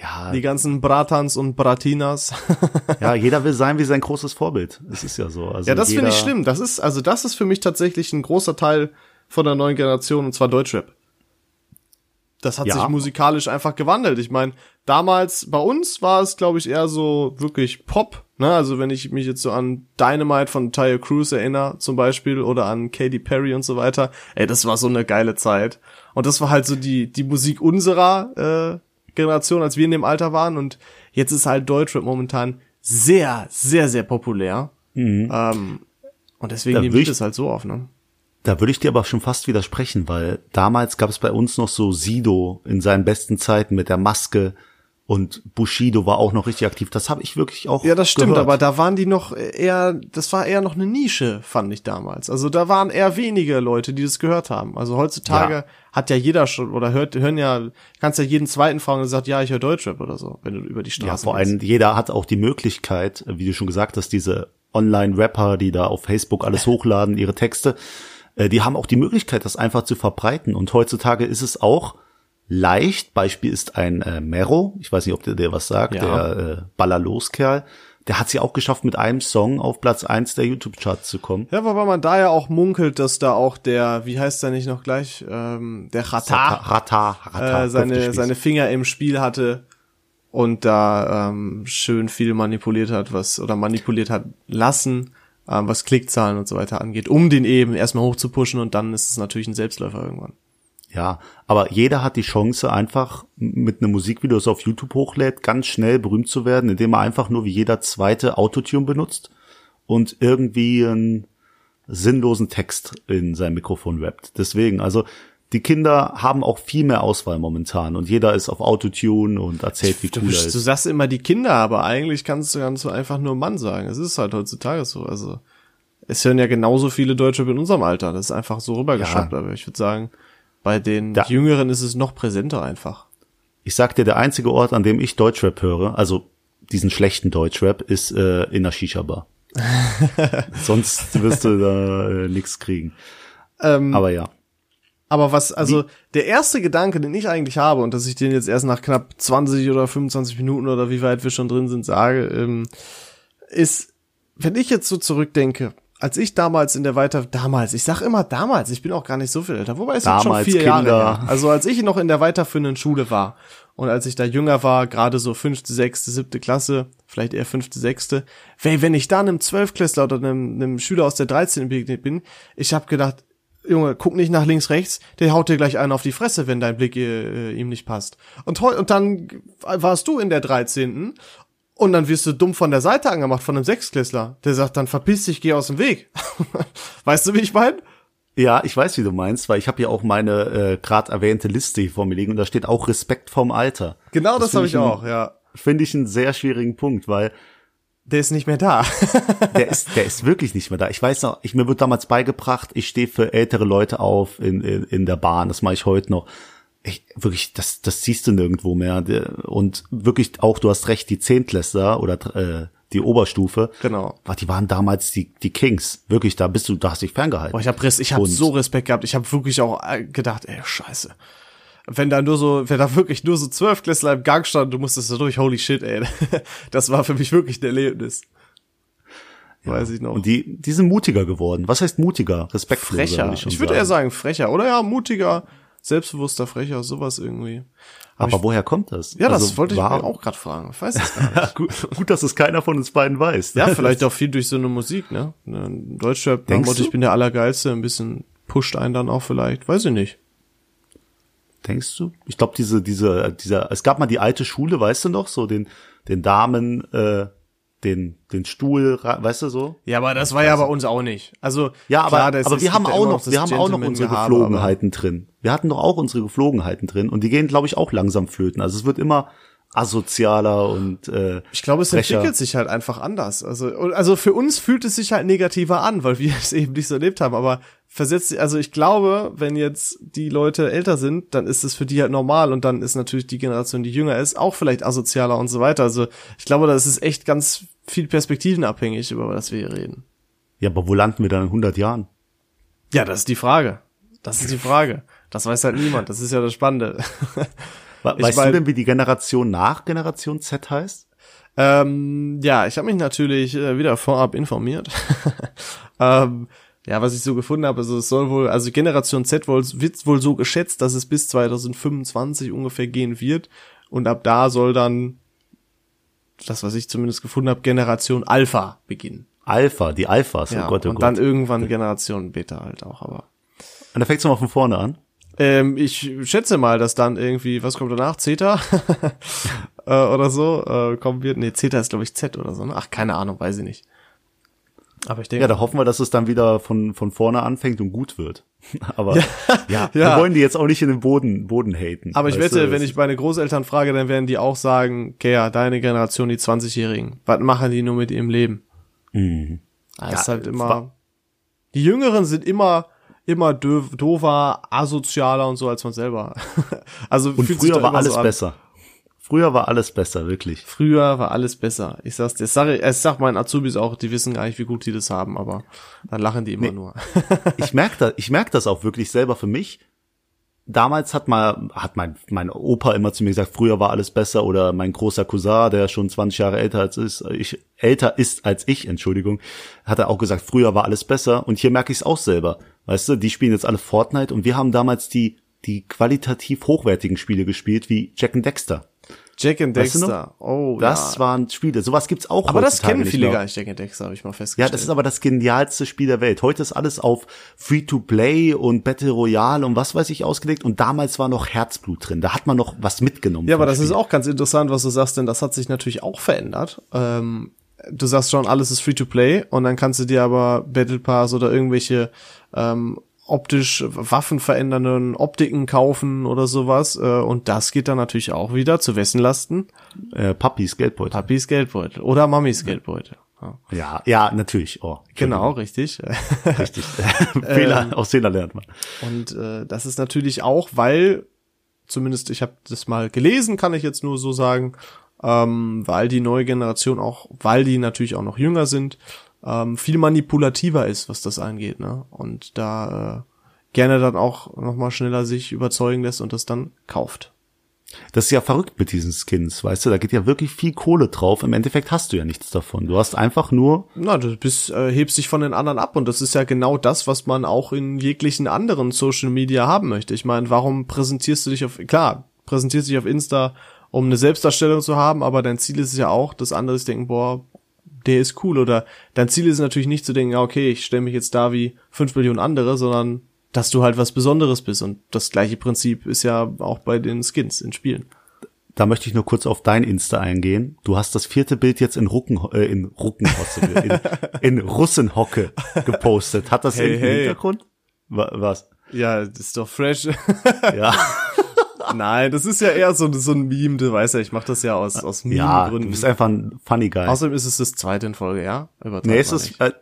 Ja, Die ganzen Bratans und Bratinas. [laughs] ja, jeder will sein wie sein großes Vorbild. Es ist ja so. Also ja, das finde ich schlimm. Das ist, also das ist für mich tatsächlich ein großer Teil von der neuen Generation, und zwar Deutschrap. Das hat Ja. sich musikalisch einfach gewandelt. Ich meine, damals bei uns war es, glaube ich, eher so wirklich Pop. Ne? Also wenn ich mich jetzt so an Dynamite von Tyre Cruz erinnere, zum Beispiel, oder an Katy Perry und so weiter, ey, das war so eine geile Zeit. Und das war halt so die, die Musik unserer äh, Generation, als wir in dem Alter waren. Und jetzt ist halt Deutschrap momentan sehr, sehr, sehr populär. Ähm, und deswegen Da nehmen wir das halt so auf, ne? Da würde ich dir aber schon fast widersprechen, weil damals gab es bei uns noch so Sido in seinen besten Zeiten mit der Maske und Bushido war auch noch richtig aktiv. Das habe ich wirklich auch Ja, das stimmt, gehört. aber da waren die noch eher, das war eher noch eine Nische, fand ich damals. Also da waren eher wenige Leute, die das gehört haben. Also heutzutage Ja. hat ja jeder schon, oder hört, hören ja, kannst ja jeden zweiten fragen und sagt, ja, ich höre Deutschrap oder so, wenn du über die Straße Ja, vor allem jeder hat auch die Möglichkeit, wie du schon gesagt hast, diese Online-Rapper, die da auf Facebook alles hochladen, ihre Texte, äh, die haben auch die Möglichkeit, das einfach zu verbreiten. Und heutzutage ist es auch leicht. Beispiel ist ein äh, Mero, ich weiß nicht, ob der dir was sagt, Ja. der äh, Ballerlos-Kerl. Der hat sie auch geschafft, mit einem Song auf Platz eins der YouTube-Charts zu kommen. Ja, wobei man da ja auch munkelt, dass da auch der, wie heißt der nicht noch gleich, ähm, der Rata, Rata, Rata, äh, seine, seine Finger im Spiel hatte und da ähm, schön viel manipuliert hat, was oder manipuliert hat lassen, ähm, was Klickzahlen und so weiter angeht, um den eben erstmal hochzupushen und dann ist es natürlich ein Selbstläufer irgendwann. Ja, aber jeder hat die Chance, einfach mit einem Musikvideo, das auf YouTube hochlädt, ganz schnell berühmt zu werden, indem er einfach nur wie jeder zweite Autotune benutzt und irgendwie einen sinnlosen Text in sein Mikrofon rappt. Deswegen, also die Kinder haben auch viel mehr Auswahl momentan und jeder ist auf Autotune und erzählt, wie Du, cool er du ist. sagst immer die Kinder, aber eigentlich kannst du ganz so einfach nur Mann sagen. Es ist halt heutzutage so. Also es hören ja genauso viele Deutsche in unserem Alter. Das ist einfach so rübergeschafft. Aber ich würde sagen, bei den Da- Jüngeren ist es noch präsenter einfach. Ich sag dir, der einzige Ort, an dem ich Deutschrap höre, also diesen schlechten Deutschrap, ist äh, in der Shisha-Bar. [laughs] Sonst wirst du da äh, nichts kriegen. Ähm, Aber ja. Aber was, also der erste Gedanke, den ich eigentlich habe, und dass ich den jetzt erst nach knapp 20 oder 25 Minuten oder wie weit wir schon drin sind, sage, ähm, ist, wenn ich jetzt so zurückdenke, als ich damals in der Weiter, damals, ich sag immer damals, ich bin auch gar nicht so viel älter, wobei es sind schon Damals vier Jahre Kinder. her. Also als ich noch in der weiterführenden Schule war und als ich da jünger war, gerade so fünfte, sechste, siebte Klasse, vielleicht eher fünfte, sechste, wenn, wenn ich da einem Zwölfklässler oder einem, einem Schüler aus der 13. begegnet bin, ich habe gedacht, Junge, guck nicht nach links, rechts, der haut dir gleich einen auf die Fresse, wenn dein Blick äh, ihm nicht passt. Und, und dann warst du in der 13. Und dann wirst du dumm von der Seite angemacht von einem Sechsklässler. Der sagt dann, verpiss dich, geh aus dem Weg. [laughs] weißt du, wie ich meine? Ja, ich weiß, wie du meinst, weil ich habe ja auch meine äh, gerade erwähnte Liste hier vor mir liegen und da steht auch Respekt vorm Alter. Genau das, find habe ich auch, ja. Finde ich einen sehr schwierigen Punkt, weil Der ist nicht mehr da. [laughs] der ist, der ist wirklich nicht mehr da. Ich weiß noch, ich mir wird damals beigebracht, ich stehe für ältere Leute auf in, in, in der Bahn, das mache ich heute noch. Ich, wirklich, das, das siehst du nirgendwo mehr. Und wirklich auch, du hast recht, die Zehntklässler oder äh, die Oberstufe, Genau. war- die waren damals die, die Kings. Wirklich, da bist du, da hast dich ferngehalten. Boah, ich habe ich hab Und- so Respekt gehabt. Ich habe wirklich auch äh, gedacht, ey, scheiße. Wenn da nur so, wenn da wirklich nur so Zwölfklässler im Gang stand, du musstest da durch, holy shit, ey. [laughs] Das war für mich wirklich ein Erlebnis. Weiß ich noch. Und die, die sind mutiger geworden. Was heißt mutiger? Respektloser, frecher. würde Ich, schon würde eher sagen frecher. Oder ja, mutiger, selbstbewusster, frecher, sowas irgendwie. Aber woher kommt das? Ja, das Also, wollte ich war- mir auch gerade fragen. Ich weiß es gar [laughs] nicht. gut, gut, dass es keiner von uns beiden weiß. Ja, [laughs] vielleicht auch viel durch so eine Musik, ne? Deutschrap, Denkst Motto, du? ich bin der Allergeilste, ein bisschen pusht einen dann auch vielleicht. Weiß ich nicht. Denkst du? Ich glaube, diese, diese, dieser, es gab mal die alte Schule, weißt du noch, so den, den Damen, äh, den, den Stuhl, weißt du so? Ja, aber das war ja bei uns auch nicht. Also ja, aber, klar, das aber wir haben auch noch, wir haben auch noch unsere Gehabe, Geflogenheiten drin. Wir hatten doch auch unsere Geflogenheiten drin und die gehen, glaube ich, auch langsam flöten. Also es wird immer asozialer und äh, Ich glaube, es frecher. entwickelt sich halt einfach anders. Also, also für uns fühlt es sich halt negativer an, weil wir [laughs] es eben nicht so erlebt haben. Aber versetzt, also ich glaube, wenn jetzt die Leute älter sind, dann ist es für die halt normal und dann ist natürlich die Generation, die jünger ist, auch vielleicht asozialer und so weiter. Also ich glaube, das ist echt ganz viel perspektivenabhängig, über das wir hier reden. Ja, aber wo landen wir dann in 100 Jahren? Ja, das ist die Frage. Das ist die Frage. Das weiß halt niemand. Das ist ja das Spannende. [laughs] Weißt mein- du denn, wie die Generation nach Generation Z heißt? Ähm, ja, ich habe mich natürlich äh, wieder vorab informiert. [laughs] ähm, ja, was ich so gefunden habe, also es soll wohl, also Generation Z wohl, wird wohl so geschätzt, dass es bis 2025 ungefähr gehen wird. Und ab da soll dann, das was ich zumindest gefunden habe, Generation Alpha beginnen. Alpha, die Alphas, Ja, oh Gott, oh und Gott. dann irgendwann Generation Beta halt auch, aber. und da fängt's nochmal von vorne an. Ähm, ich schätze mal, dass dann irgendwie, was kommt danach? Zeta? [laughs] äh, oder so, äh, kommen wird. Nee, Zeta ist glaube ich Z oder so, ne? Ach, keine Ahnung, weiß ich nicht. Aber ich denke, Ja, da hoffen wir, dass es dann wieder von, von vorne anfängt und gut wird. [laughs] Aber ja, [laughs] Ja. wir wollen die jetzt auch nicht in den Boden, Boden haten. aber ich wette, du, wenn ich meine Großeltern frage, dann werden die auch sagen, okay, ja, deine Generation, die 20-Jährigen, was machen die nur mit ihrem Leben? Mhm. Das Ja, ist halt immer, die Jüngeren sind immer, immer doofer, asozialer und so als man selber. [laughs] also Und früher war alles so besser. Früher war alles besser, wirklich. Früher war alles besser. Ich sag's dir, das sag ich, ich sag meinen Azubis auch, die wissen gar nicht, wie gut die das haben, aber dann lachen die immer nur. [laughs] Ich merke das, ich merk das auch wirklich selber für mich. Damals hat mal, hat mein, mein Opa immer zu mir gesagt, früher war alles besser oder mein großer Cousin, der schon 20 Jahre älter als ist, ich, älter ist als ich, Entschuldigung, hat er auch gesagt, früher war alles besser und hier merke ich es auch selber. Weißt du, die spielen jetzt alle Fortnite und wir haben damals die, die qualitativ hochwertigen Spiele gespielt, wie Jack and Dexter. Jack and Weißt Dexter. Oh, Das ja. waren Spiele, sowas gibt's auch aber das kennen viele gar nicht, Jack and Dexter, habe ich mal Ja, festgestellt. das ist aber das genialste Spiel der Welt. Heute ist alles auf Free-to-Play und Battle Royale und was weiß ich ausgelegt und damals war noch Herzblut drin. Da hat man noch was mitgenommen. Ja, aber das ist Spiel. auch ganz interessant, was du sagst, denn das hat sich natürlich auch verändert. Ähm, du sagst schon, alles ist free to play und dann kannst du dir aber Battle Pass oder irgendwelche ähm, optisch waffenverändernden Optiken kaufen oder sowas. Äh, und das geht dann natürlich auch wieder zu wessen Lasten? äh, Puppies Geldbeutel. Papis Geldbeutel oder Mamis Geldbeutel. Ja. Ja, ja, natürlich. Oh, [laughs] Genau, richtig. [laughs] richtig. [laughs] Fehler, aus Fehler lernt man. Und äh, das ist natürlich auch, weil, zumindest ich habe das mal gelesen, kann ich jetzt nur so sagen, ähm, weil die neue Generation auch, weil die natürlich auch noch jünger sind, ähm, viel manipulativer ist, was das angeht, ne? Und da äh, gerne dann auch noch mal schneller sich überzeugen lässt und das dann kauft. Das ist ja verrückt mit diesen Skins, weißt du, da geht ja wirklich viel Kohle drauf. Im Endeffekt hast du ja nichts davon. Du hast einfach nur, Na, du bist, äh, hebst dich von den anderen ab und das ist ja genau das, was man auch in jeglichen anderen Social Media haben möchte. Ich meine, warum präsentierst du dich auf, klar, präsentierst dich auf Insta, um eine Selbstdarstellung zu haben, aber dein Ziel ist es ja auch, dass andere sich denken, boah, der ist cool oder dein Ziel ist natürlich nicht zu denken, ja, okay, ich stelle mich jetzt da wie fünf Millionen andere, sondern dass du halt was Besonderes bist und das gleiche Prinzip ist ja auch bei den Skins in Spielen. da möchte ich nur kurz auf dein Insta eingehen. Du hast das vierte Bild jetzt in Rucken, äh, in Ruckenhosse, [laughs] in, in Russenhocke gepostet. Hat das Hey, hey. Hintergrund? Wa- Was? Ja, das ist doch fresh. Ja. [laughs] [laughs] Nein, das ist ja eher so, so ein Meme, du weißt ja, ich mache das ja aus, aus Ja, du Meme-Gründen. bist einfach ein funny guy. Außerdem ist es das zweite in Folge, ja? Übertreib nee, es ist, äh,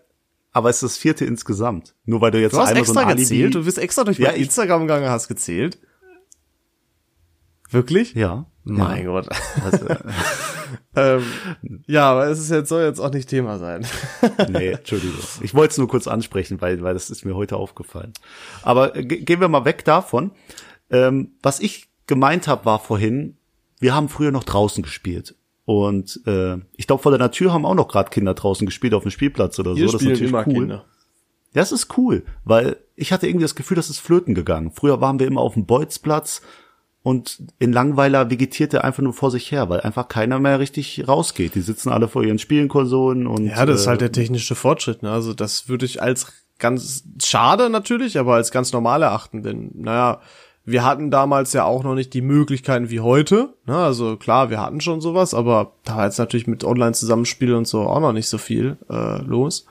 aber es ist das vierte insgesamt. Nur weil du jetzt Du hast einmal extra so ein Alibi, gezählt, du bist extra durch Ja, mein Instagram gegangen, hast gezählt. Wirklich? Ja. Mein ja. Gott. Also, äh, [laughs] ähm, ja, aber es ist jetzt, soll jetzt auch nicht Thema sein. [laughs] nee, Entschuldigung. Ich wollte es nur kurz ansprechen, weil, weil das ist mir heute aufgefallen. Aber äh, ge- gehen wir mal weg davon. Ähm, was ich gemeint habe, war vorhin, wir haben früher noch draußen gespielt. Und äh, ich glaube, vor der Tür haben auch noch gerade Kinder draußen gespielt auf dem Spielplatz oder Hier so. Das ist natürlich immer cool. Kinder. Ja, Das ist cool, weil ich hatte irgendwie das Gefühl, das ist flöten gegangen. Früher waren wir immer auf dem Bolzplatz und in Langweiler vegetiert er einfach nur vor sich her, weil einfach keiner mehr richtig rausgeht. Die sitzen alle vor ihren Spielenkonsolen und Ja, das ist äh, halt der technische Fortschritt. Ne? Also das würde ich als ganz schade natürlich, aber als ganz normal erachten. Denn, naja, wir hatten damals ja auch noch nicht die Möglichkeiten wie heute. Ne? Also klar, wir hatten schon sowas, aber da war jetzt natürlich mit Online-Zusammenspiel und so auch noch nicht so viel äh, los.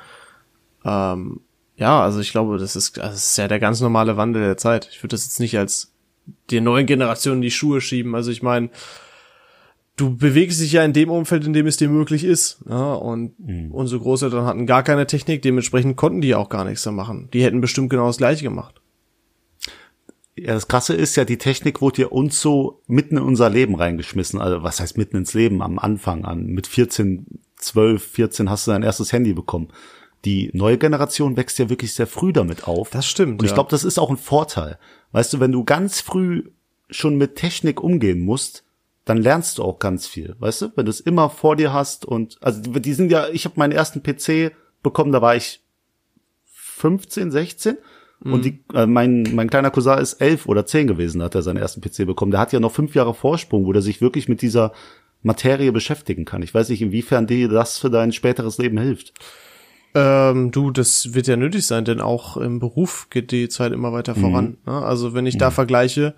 Ähm, ja, also ich glaube, das ist, das ist ja der ganz normale Wandel der Zeit. Ich würde das jetzt nicht als die neuen Generationen die Schuhe schieben. Also ich meine, du bewegst dich ja in dem Umfeld, in dem es dir möglich ist. Ja, und mhm. unsere Großeltern hatten gar keine Technik, dementsprechend konnten die auch gar nichts mehr machen. Die hätten bestimmt genau das gleiche gemacht. Ja, das Krasse ist ja, die Technik wurde ja uns so mitten in unser Leben reingeschmissen. Also was heißt mitten ins Leben? Am Anfang an. Mit 14, 12, 14 hast du dein erstes Handy bekommen. Die neue Generation wächst ja wirklich sehr früh damit auf. Das stimmt. Und ich ja. glaube, das ist auch ein Vorteil. Weißt du, wenn du ganz früh schon mit Technik umgehen musst, dann lernst du auch ganz viel. Weißt du, wenn du es immer vor dir hast und also die sind ja, ich habe meinen ersten PC bekommen, da war ich 15, 16 Mhm. Und die, äh, mein, mein kleiner Cousin ist elf oder zehn gewesen, hat er seinen ersten PC bekommen. Der hat ja noch fünf Jahre Vorsprung, wo der sich wirklich mit dieser Materie beschäftigen kann. Ich weiß nicht, inwiefern dir das für dein späteres Leben hilft. Ähm, du, das wird ja nötig sein, denn auch im Beruf geht die Zeit immer weiter voran. Mhm. Ne? Also wenn ich da mhm. vergleiche,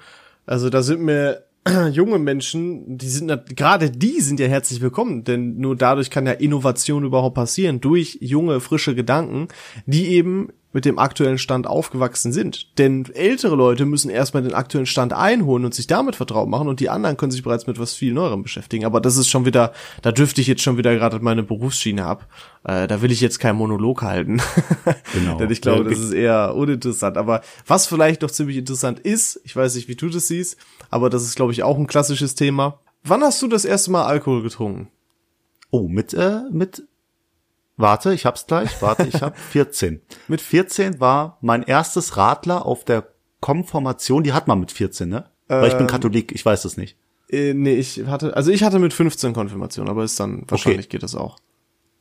also da sind mir [clears throat] junge Menschen, die sind gerade die sind ja herzlich willkommen, denn nur dadurch kann ja Innovation überhaupt passieren durch junge frische Gedanken, die eben mit dem aktuellen Stand aufgewachsen sind. Denn ältere Leute müssen erstmal den aktuellen Stand einholen und sich damit vertraut machen und die anderen können sich bereits mit was viel Neuerem beschäftigen. Aber das ist schon wieder, da dürfte ich jetzt schon wieder gerade meine Berufsschiene ab. Äh, da will ich jetzt keinen Monolog halten. [laughs] Genau. Denn ich glaube, das ist eher uninteressant. Aber was vielleicht noch ziemlich interessant ist, ich weiß nicht, wie du das siehst, aber das ist, glaube ich, auch ein klassisches Thema. Wann hast du das erste Mal Alkohol getrunken? Oh, mit, äh, mit Warte, ich hab's gleich. Warte, ich hab [laughs] 14. mit 14 war mein erstes Radler auf der Konformation. Die hat man mit 14, ne? Weil ähm, ich bin ähm, Katholik, ich weiß das nicht. Äh, nee, ich hatte, also ich hatte mit 15 Konfirmation, aber ist dann, wahrscheinlich okay. geht das auch.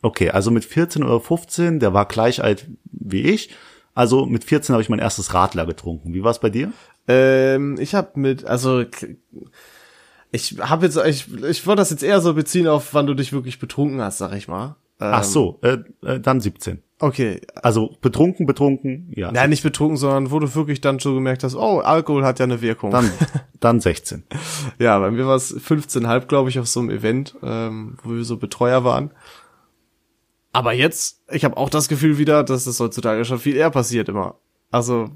Okay, also mit 14 oder 15, der war gleich alt wie ich. Also mit 14 habe ich mein erstes Radler getrunken. Wie war's bei dir? Ähm, ich habe mit, also ich habe jetzt, ich, ich wollte das jetzt eher so beziehen auf, wann du dich wirklich betrunken hast, sag ich mal. Ähm, Ach so, äh, äh, dann 17. Okay. Also betrunken, betrunken, ja. Nein, nicht betrunken, sondern wo du wirklich dann schon gemerkt hast, oh, Alkohol hat ja eine Wirkung. Dann, [laughs] dann 16. ja, bei mir war es 15,5, glaube ich, auf so einem Event, ähm, wo wir so Betreuer waren. Aber jetzt, ich habe auch das Gefühl wieder, dass das heutzutage schon viel eher passiert immer. Also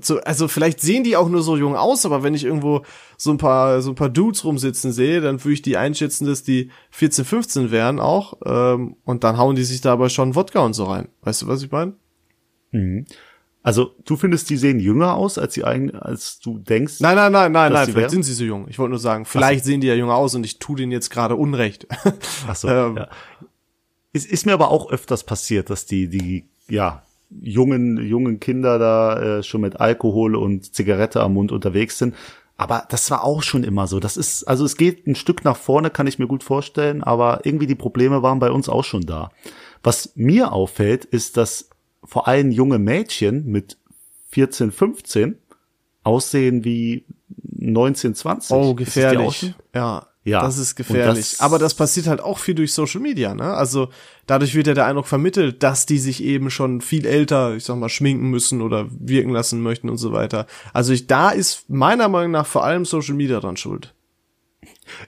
zu, also vielleicht sehen die auch nur so jung aus, aber wenn ich irgendwo so ein paar so ein paar Dudes rumsitzen sehe, dann würde ich die einschätzen, dass die 14, 15 wären auch ähm, und dann hauen die sich da aber schon Wodka und so rein. Weißt du, was ich meine? Mhm. Also du findest, die sehen jünger aus, als sie eigentlich, als du denkst. Nein, nein, nein, nein, nein. Vielleicht wären? sind sie so jung. Ich wollte nur sagen, vielleicht so. sehen die ja jünger aus und ich tu denen jetzt gerade Unrecht. Ach so. [laughs] ähm, ja. Es ist mir aber auch öfters passiert, dass die die ja jungen, jungen Kinder da äh, schon mit Alkohol und Zigarette am Mund unterwegs sind. Aber das war auch schon immer so. Das ist, also es geht ein Stück nach vorne, kann ich mir gut vorstellen, aber irgendwie die Probleme waren bei uns auch schon da. Was mir auffällt, ist, dass vor allem junge Mädchen mit 14, 15 aussehen wie 19, 20. Oh, gefährlich. Ja. Ja, das ist gefährlich. Das Aber das passiert halt auch viel durch Social Media, ne? Also dadurch wird ja der Eindruck vermittelt, dass die sich eben schon viel älter, ich sag mal, schminken müssen oder wirken lassen möchten und so weiter. Also ich, da ist meiner Meinung nach vor allem Social Media dran schuld.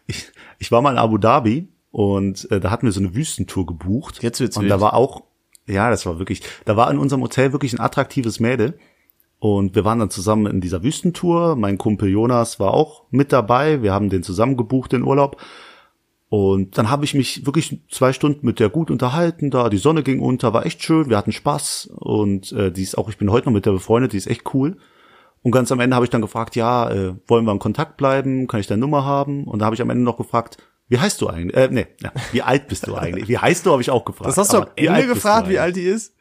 Ich, ich war mal in Abu Dhabi und äh, da hatten wir so eine Wüstentour gebucht. Jetzt wird's Und wild. da war auch, ja, das war wirklich, da war in unserem Hotel wirklich ein attraktives Mädel und wir waren dann zusammen in dieser Wüstentour. Mein Kumpel Jonas war auch mit dabei. Wir haben den zusammen gebucht, den Urlaub. Und dann habe ich mich wirklich zwei Stunden mit der gut unterhalten. Da die Sonne ging unter, war echt schön. Wir hatten Spaß und äh, die ist auch. Ich bin heute noch mit der befreundet. Die ist echt cool. Und ganz am Ende habe ich dann gefragt, ja, äh, wollen wir in Kontakt bleiben? Kann ich deine Nummer haben? Und da habe ich am Ende noch gefragt, wie heißt du eigentlich? Äh, nee, ja, wie alt bist du eigentlich? Wie heißt du, habe ich auch gefragt. Das hast du am Ende gefragt, wie alt die ist?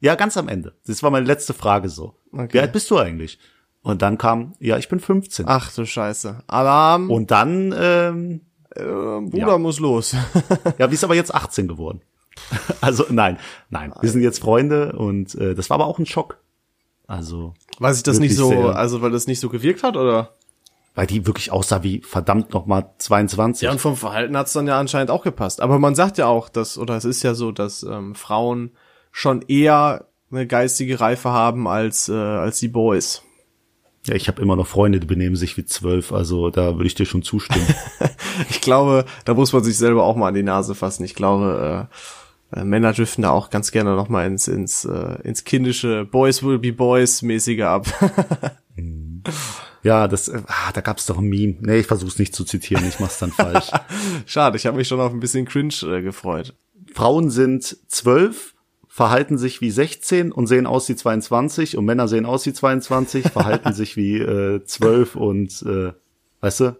Ja, ganz am Ende. Das war meine letzte Frage so. Okay. Wie alt bist du eigentlich? Und dann kam, ja, ich bin 15. Ach du Scheiße. Alarm. Und dann, ähm, äh, Bruder ja. muss los. [laughs] ja, wie ist aber jetzt 18 geworden. [laughs] Also nein, nein, wir sind jetzt Freunde und äh, das war aber auch ein Schock. Also. Weiß ich das nicht so, sehr, also weil das nicht so gewirkt hat, oder? Weil die wirklich aussah wie verdammt nochmal 22. Ja, und vom Verhalten hat's dann ja anscheinend auch gepasst. Aber man sagt ja auch, dass, oder es ist ja so, dass ähm, Frauen schon eher eine geistige Reife haben als, äh, als die Boys. Ja, ich habe immer noch Freunde, die benehmen sich wie zwölf, also da würde ich dir schon zustimmen. [laughs] ich glaube, da muss man sich selber auch mal an die Nase fassen. Ich glaube, äh, äh, Männer driften da auch ganz gerne noch mal ins ins äh, ins kindische Boys will be Boys mäßige ab. [laughs] ja, das äh, ah, da gab's doch ein Meme. Nee, ich versuch's nicht zu zitieren, ich mach's dann falsch. [laughs] Schade, ich habe mich schon auf ein bisschen cringe äh, gefreut. Frauen sind zwölf verhalten sich wie 16 und sehen aus wie 22 und Männer sehen aus wie 22, [laughs] verhalten sich wie äh, 12 und äh, weißt du?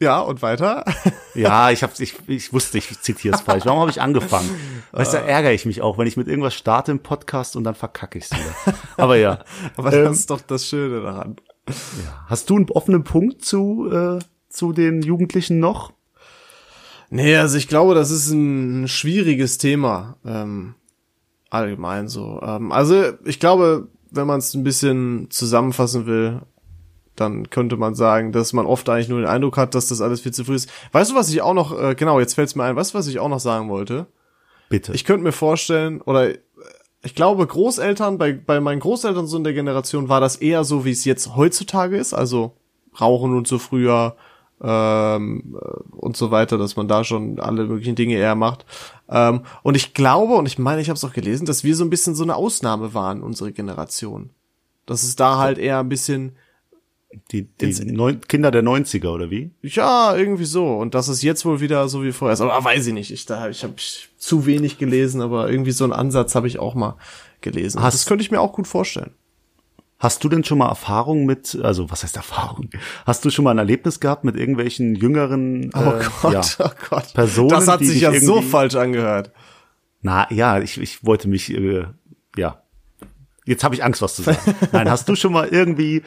Ja, und weiter? [laughs] ja, ich hab's, ich, ich wusste, ich zitiere es falsch. Warum habe ich angefangen? Weißt du, da ärgere ich mich auch, wenn ich mit irgendwas starte im Podcast und dann verkacke ich's wieder. Aber ja. [laughs] Aber das ähm, ist doch das Schöne daran. Ja. Hast du einen offenen Punkt zu, äh, zu den Jugendlichen noch? Nee, also ich glaube, das ist ein schwieriges Thema. Ähm, allgemein so. Ähm, also ich glaube, wenn man es ein bisschen zusammenfassen will, dann könnte man sagen, dass man oft eigentlich nur den Eindruck hat, dass das alles viel zu früh ist. Weißt du, was ich auch noch, äh, genau, jetzt fällt es mir ein, weißt du, was ich auch noch sagen wollte? Bitte. Ich könnte mir vorstellen, oder ich glaube, Großeltern, bei, bei meinen Großeltern so in der Generation war das eher so, wie es jetzt heutzutage ist, also Rauchen und so früher, ähm, und so weiter, dass man da schon alle möglichen Dinge eher macht. Ähm, und ich glaube, und ich meine, ich habe es auch gelesen, dass wir so ein bisschen so eine Ausnahme waren, unsere Generation. Dass es da halt eher ein bisschen die, die Neun Kinder der 90er oder wie? Ja, irgendwie so. Und das ist jetzt wohl wieder so wie vorher ist. Aber weiß ich nicht. Ich, da, ich habe zu wenig gelesen, aber irgendwie so einen Ansatz habe ich auch mal gelesen. Hast, das könnte ich mir auch gut vorstellen. Hast du denn schon mal Erfahrung mit, also was heißt Erfahrung? Hast du schon mal ein Erlebnis gehabt mit irgendwelchen jüngeren oh äh, Gott, ja, oh Gott. Personen? Das hat sich ja so falsch angehört. Na ja, ich, ich wollte mich, äh, ja. Jetzt habe ich Angst, was zu sagen. [laughs] Nein, hast du schon mal irgendwie,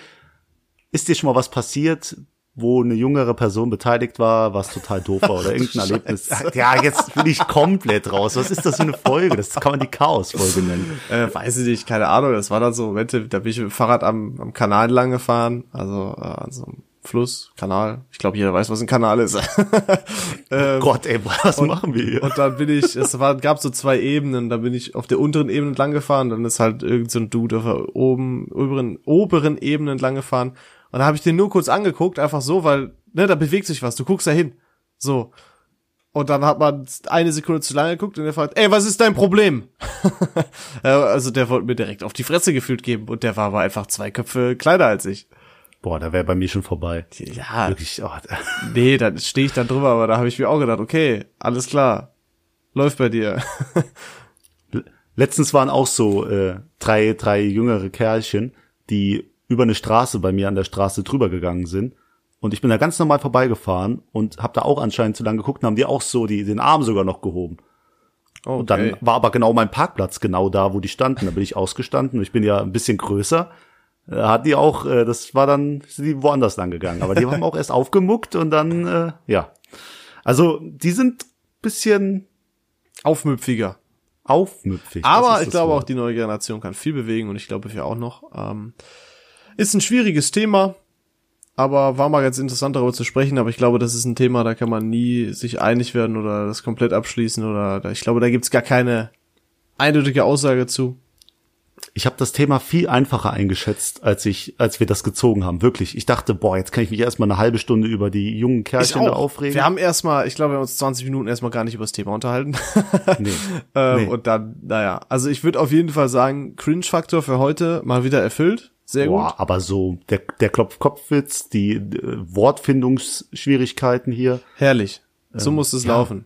ist dir schon mal was passiert, wo eine jüngere Person beteiligt war, was total doof war oder [laughs] irgendein Erlebnis. Ja, jetzt bin ich komplett raus. Was ist das für eine Folge? Das kann man die Chaos-Folge nennen. Äh, weiß ich nicht, keine Ahnung. Das war dann so Momente, da bin ich mit dem Fahrrad am, am Kanal lang gefahren, also äh, an so einem Fluss, Kanal. Ich glaube, jeder weiß, was ein Kanal ist. [laughs] ähm, oh Gott, ey, was und, machen wir hier? Und dann bin ich, es war, gab so zwei Ebenen, da bin ich auf der unteren Ebene entlang gefahren, dann ist halt irgend so ein Dude auf der oben, oberen, oberen Ebene entlang gefahren und da habe ich den nur kurz angeguckt, einfach so, weil, ne, da bewegt sich was, du guckst da hin. So. Und dann hat man eine Sekunde zu lange geguckt und er fragt, ey, was ist dein Problem? [laughs] also der wollte mir direkt auf die Fresse gefühlt geben und der war aber einfach zwei Köpfe kleiner als ich. Boah, da wäre bei mir schon vorbei. Ja. Wirklich, oh. [laughs] nee, da stehe ich dann drüber, aber da habe ich mir auch gedacht, okay, alles klar. Läuft bei dir. [laughs] Letztens waren auch so äh, drei, drei jüngere Kerlchen, die über eine Straße bei mir an der Straße drüber gegangen sind. Und ich bin da ganz normal vorbeigefahren und habe da auch anscheinend zu lange geguckt und haben die auch so die, den Arm sogar noch gehoben. Okay. Und dann war aber genau mein Parkplatz genau da, wo die standen. Da bin ich ausgestanden ich bin ja ein bisschen größer. Da hat die auch, äh, das war dann, sind die woanders lang gegangen. Aber die haben auch erst aufgemuckt und dann, äh, ja. Also, die sind bisschen aufmüpfiger. Aufmüpfig. Aber ich glaube Wort. auch, die neue Generation kann viel bewegen und ich glaube wir auch noch. Ähm, ist ein schwieriges Thema, aber war mal ganz interessant darüber zu sprechen. Aber ich glaube, das ist ein Thema, da kann man nie sich einig werden oder das komplett abschließen oder ich glaube, da gibt's gar keine eindeutige Aussage zu. Ich habe das Thema viel einfacher eingeschätzt, als ich, als wir das gezogen haben. Wirklich. Ich dachte, boah, jetzt kann ich mich erstmal eine halbe Stunde über die jungen Kerlchen da aufregen. Wir haben erstmal, ich glaube, wir haben uns 20 Minuten erstmal gar nicht über das Thema unterhalten. Nee. [laughs] ähm, nee. Und dann, naja, also ich würde auf jeden Fall sagen, Cringe-Faktor für heute mal wieder erfüllt. Sehr Boah, gut. Aber so der, der Klopf-Kopf-Witz, die äh, Wortfindungsschwierigkeiten hier. Herrlich. So ähm, muss es ja. laufen.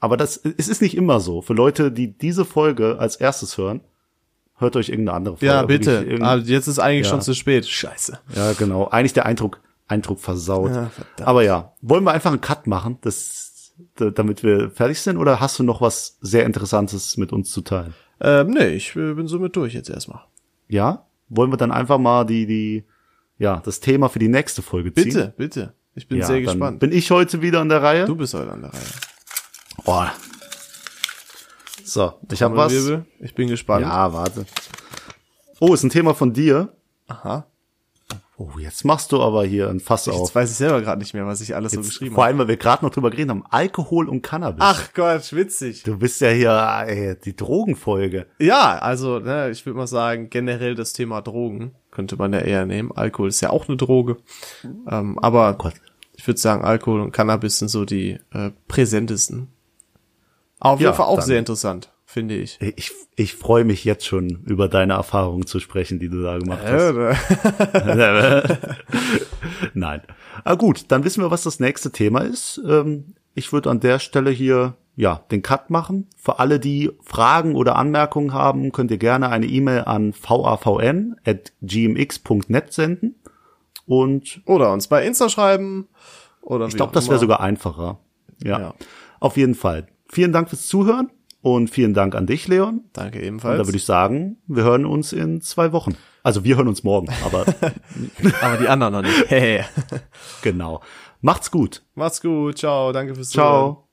Aber das, es ist nicht immer so. Für Leute, die diese Folge als erstes hören, hört euch irgendeine andere Folge. Ja, bitte. Ah, jetzt ist eigentlich ja. schon zu spät. Scheiße. Ja, genau. Eigentlich der Eindruck, Eindruck versaut. Ja, Aber ja, wollen wir einfach einen Cut machen, das, damit wir fertig sind? Oder hast du noch was sehr Interessantes mit uns zu teilen? Ähm, nee, ich äh, bin somit durch jetzt erstmal. Ja? Wollen wir dann einfach mal die, die, ja, das Thema für die nächste Folge ziehen? Bitte, bitte. Ich bin ja, sehr gespannt. Bin ich heute wieder an der Reihe? Du bist heute an der Reihe. Boah. So, ich habe was. Ich bin gespannt. Ja, warte. Oh, ist ein Thema von dir. Aha. Oh, jetzt machst du aber hier ein Fass Jetzt auf. weiß ich selber gerade nicht mehr, was ich alles so Jetzt, geschrieben vor habe. allem, weil wir gerade noch drüber geredet haben, Alkohol und Cannabis. Ach Gott, witzig. Du bist ja hier ey, die Drogenfolge. Ja, also ne, ich würde mal sagen, generell das Thema Drogen könnte man ja eher nehmen. Alkohol ist ja auch eine Droge. Ähm, aber Gott. ich würde sagen, Alkohol und Cannabis sind so die äh, präsentesten. Auf jeden Ja, Fall auch dann- sehr interessant, finde ich. Ich, ich freue mich jetzt schon, über deine Erfahrungen zu sprechen, die du da gemacht hast. Äh, [laughs] Nein. Ah, gut, dann wissen wir, was das nächste Thema ist. Ähm, ich würde an der Stelle hier ja den Cut machen. Für alle, die Fragen oder Anmerkungen haben, könnt ihr gerne eine E-Mail an vavn@gmx.net senden. Und Oder uns bei Insta schreiben. Oder ich glaube, das wäre sogar einfacher. Ja. Ja. Auf jeden Fall. Vielen Dank fürs Zuhören und vielen Dank an dich, Leon. Danke Und ebenfalls. da würde ich sagen, wir hören uns in zwei Wochen. Also wir hören uns morgen, aber [laughs] Aber die anderen noch nicht. Hey. [laughs] genau. Macht's gut. Macht's gut. Ciao. Danke fürs Zuhören. Ciao.